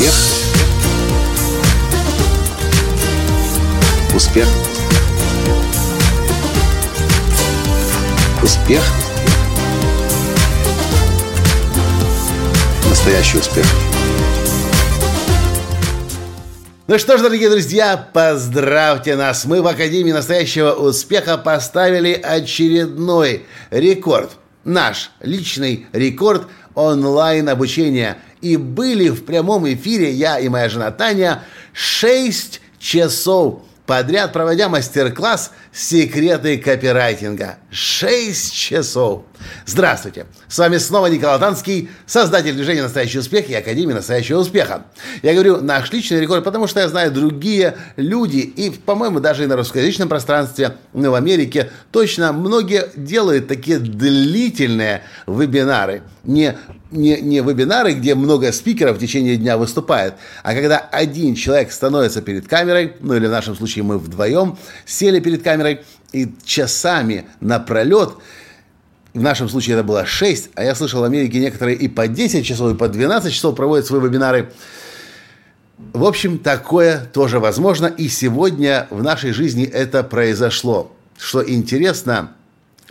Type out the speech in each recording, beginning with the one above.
Успех. Успех. Успех. Настоящий успех. Ну что ж, дорогие друзья, поздравьте нас! Мы в Академии настоящего успеха поставили очередной рекорд. Наш личный рекорд онлайн обучения. И были в прямом эфире я и моя жена Таня 6 часов подряд, проводя мастер-класс «Секреты копирайтинга». Шесть часов. Здравствуйте! С вами снова Николай Танский, создатель движения «Настоящий успех» и Академии «Настоящего успеха». Я говорю «наш личный рекорд», потому что я знаю другие люди, и, по-моему, даже и на русскоязычном пространстве, в Америке, точно многие делают такие длительные вебинары. Не не, не вебинары, где много спикеров в течение дня выступает, а когда один человек становится перед камерой, ну или в нашем случае мы вдвоем сели перед камерой и часами напролет, в нашем случае это было 6, а я слышал в Америке некоторые и по 10 часов, и по 12 часов проводят свои вебинары. В общем, такое тоже возможно, и сегодня в нашей жизни это произошло. Что интересно,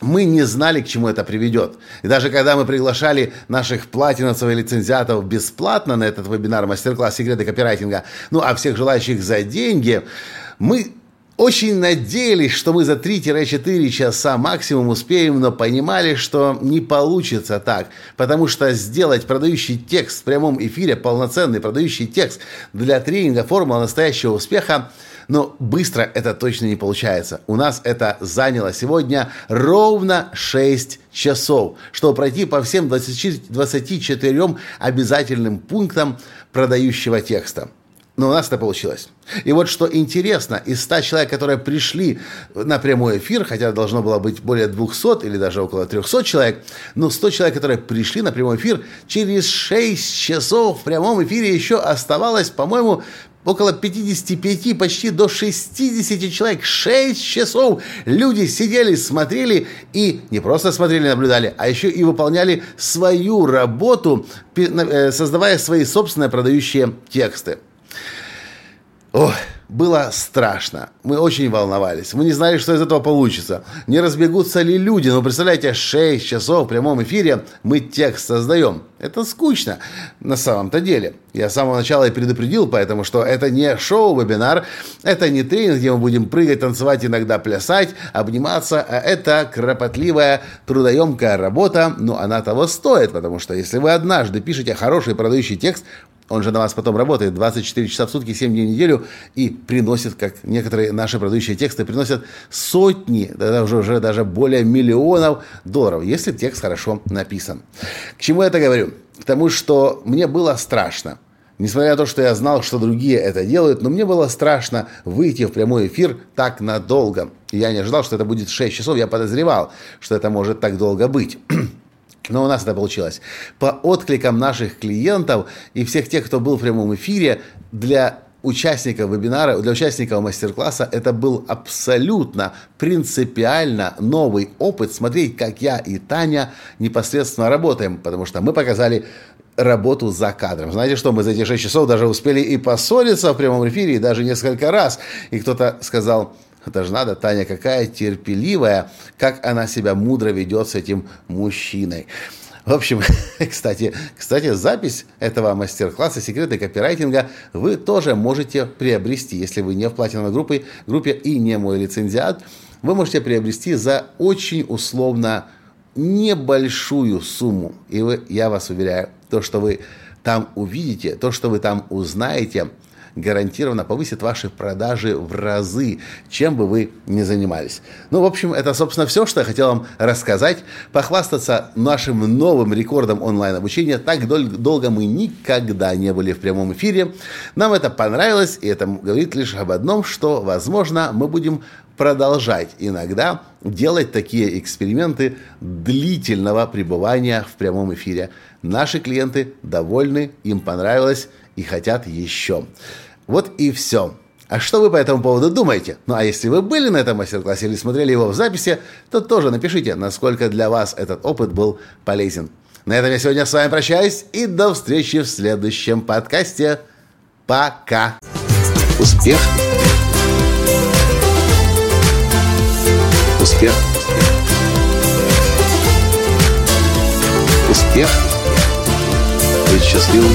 мы не знали, к чему это приведет. И даже когда мы приглашали наших платиновцев и лицензиатов бесплатно на этот вебинар, мастер-класс «Секреты копирайтинга», ну, а всех желающих за деньги, мы очень надеялись, что мы за 3-4 часа максимум успеем, но понимали, что не получится так, потому что сделать продающий текст в прямом эфире, полноценный продающий текст для тренинга «Формула настоящего успеха» Но быстро это точно не получается. У нас это заняло сегодня ровно 6 часов, чтобы пройти по всем 20, 24 обязательным пунктам продающего текста. Но у нас это получилось. И вот что интересно, из 100 человек, которые пришли на прямой эфир, хотя должно было быть более 200 или даже около 300 человек, но 100 человек, которые пришли на прямой эфир, через 6 часов в прямом эфире еще оставалось, по-моему, около 55, почти до 60 человек, 6 часов люди сидели, смотрели и не просто смотрели, наблюдали, а еще и выполняли свою работу, э, создавая свои собственные продающие тексты. Ох, было страшно. Мы очень волновались. Мы не знали, что из этого получится. Не разбегутся ли люди. Ну, представляете, 6 часов в прямом эфире мы текст создаем. Это скучно на самом-то деле. Я с самого начала и предупредил, поэтому что это не шоу-вебинар, это не тренинг, где мы будем прыгать, танцевать, иногда плясать, обниматься, а это кропотливая, трудоемкая работа, но она того стоит, потому что если вы однажды пишете хороший продающий текст, он же на вас потом работает 24 часа в сутки, 7 дней в неделю и приносит, как некоторые наши продающие тексты, приносят сотни, да, уже, уже даже более миллионов долларов, если текст хорошо написан. К чему я это говорю? К тому, что мне было страшно. Несмотря на то, что я знал, что другие это делают, но мне было страшно выйти в прямой эфир так надолго. я не ожидал, что это будет 6 часов. Я подозревал, что это может так долго быть. Но у нас это получилось. По откликам наших клиентов и всех тех, кто был в прямом эфире, для участников вебинара, для участников мастер-класса это был абсолютно принципиально новый опыт смотреть, как я и Таня непосредственно работаем, потому что мы показали работу за кадром. Знаете что, мы за эти 6 часов даже успели и поссориться в прямом эфире, и даже несколько раз. И кто-то сказал, это же надо, Таня какая терпеливая, как она себя мудро ведет с этим мужчиной. В общем, кстати, кстати, запись этого мастер-класса «Секреты копирайтинга» вы тоже можете приобрести, если вы не в платиновой группе, группе и не мой лицензиат, вы можете приобрести за очень условно небольшую сумму. И вы, я вас уверяю, то, что вы там увидите, то, что вы там узнаете – гарантированно повысит ваши продажи в разы, чем бы вы ни занимались. Ну, в общем, это, собственно, все, что я хотел вам рассказать. Похвастаться нашим новым рекордом онлайн-обучения. Так дол- долго мы никогда не были в прямом эфире. Нам это понравилось, и это говорит лишь об одном, что, возможно, мы будем продолжать иногда делать такие эксперименты длительного пребывания в прямом эфире. Наши клиенты довольны, им понравилось и хотят еще. Вот и все. А что вы по этому поводу думаете? Ну а если вы были на этом мастер-классе или смотрели его в записи, то тоже напишите, насколько для вас этот опыт был полезен. На этом я сегодня с вами прощаюсь и до встречи в следующем подкасте. Пока. Успех. Успех. Успех. Быть счастливым,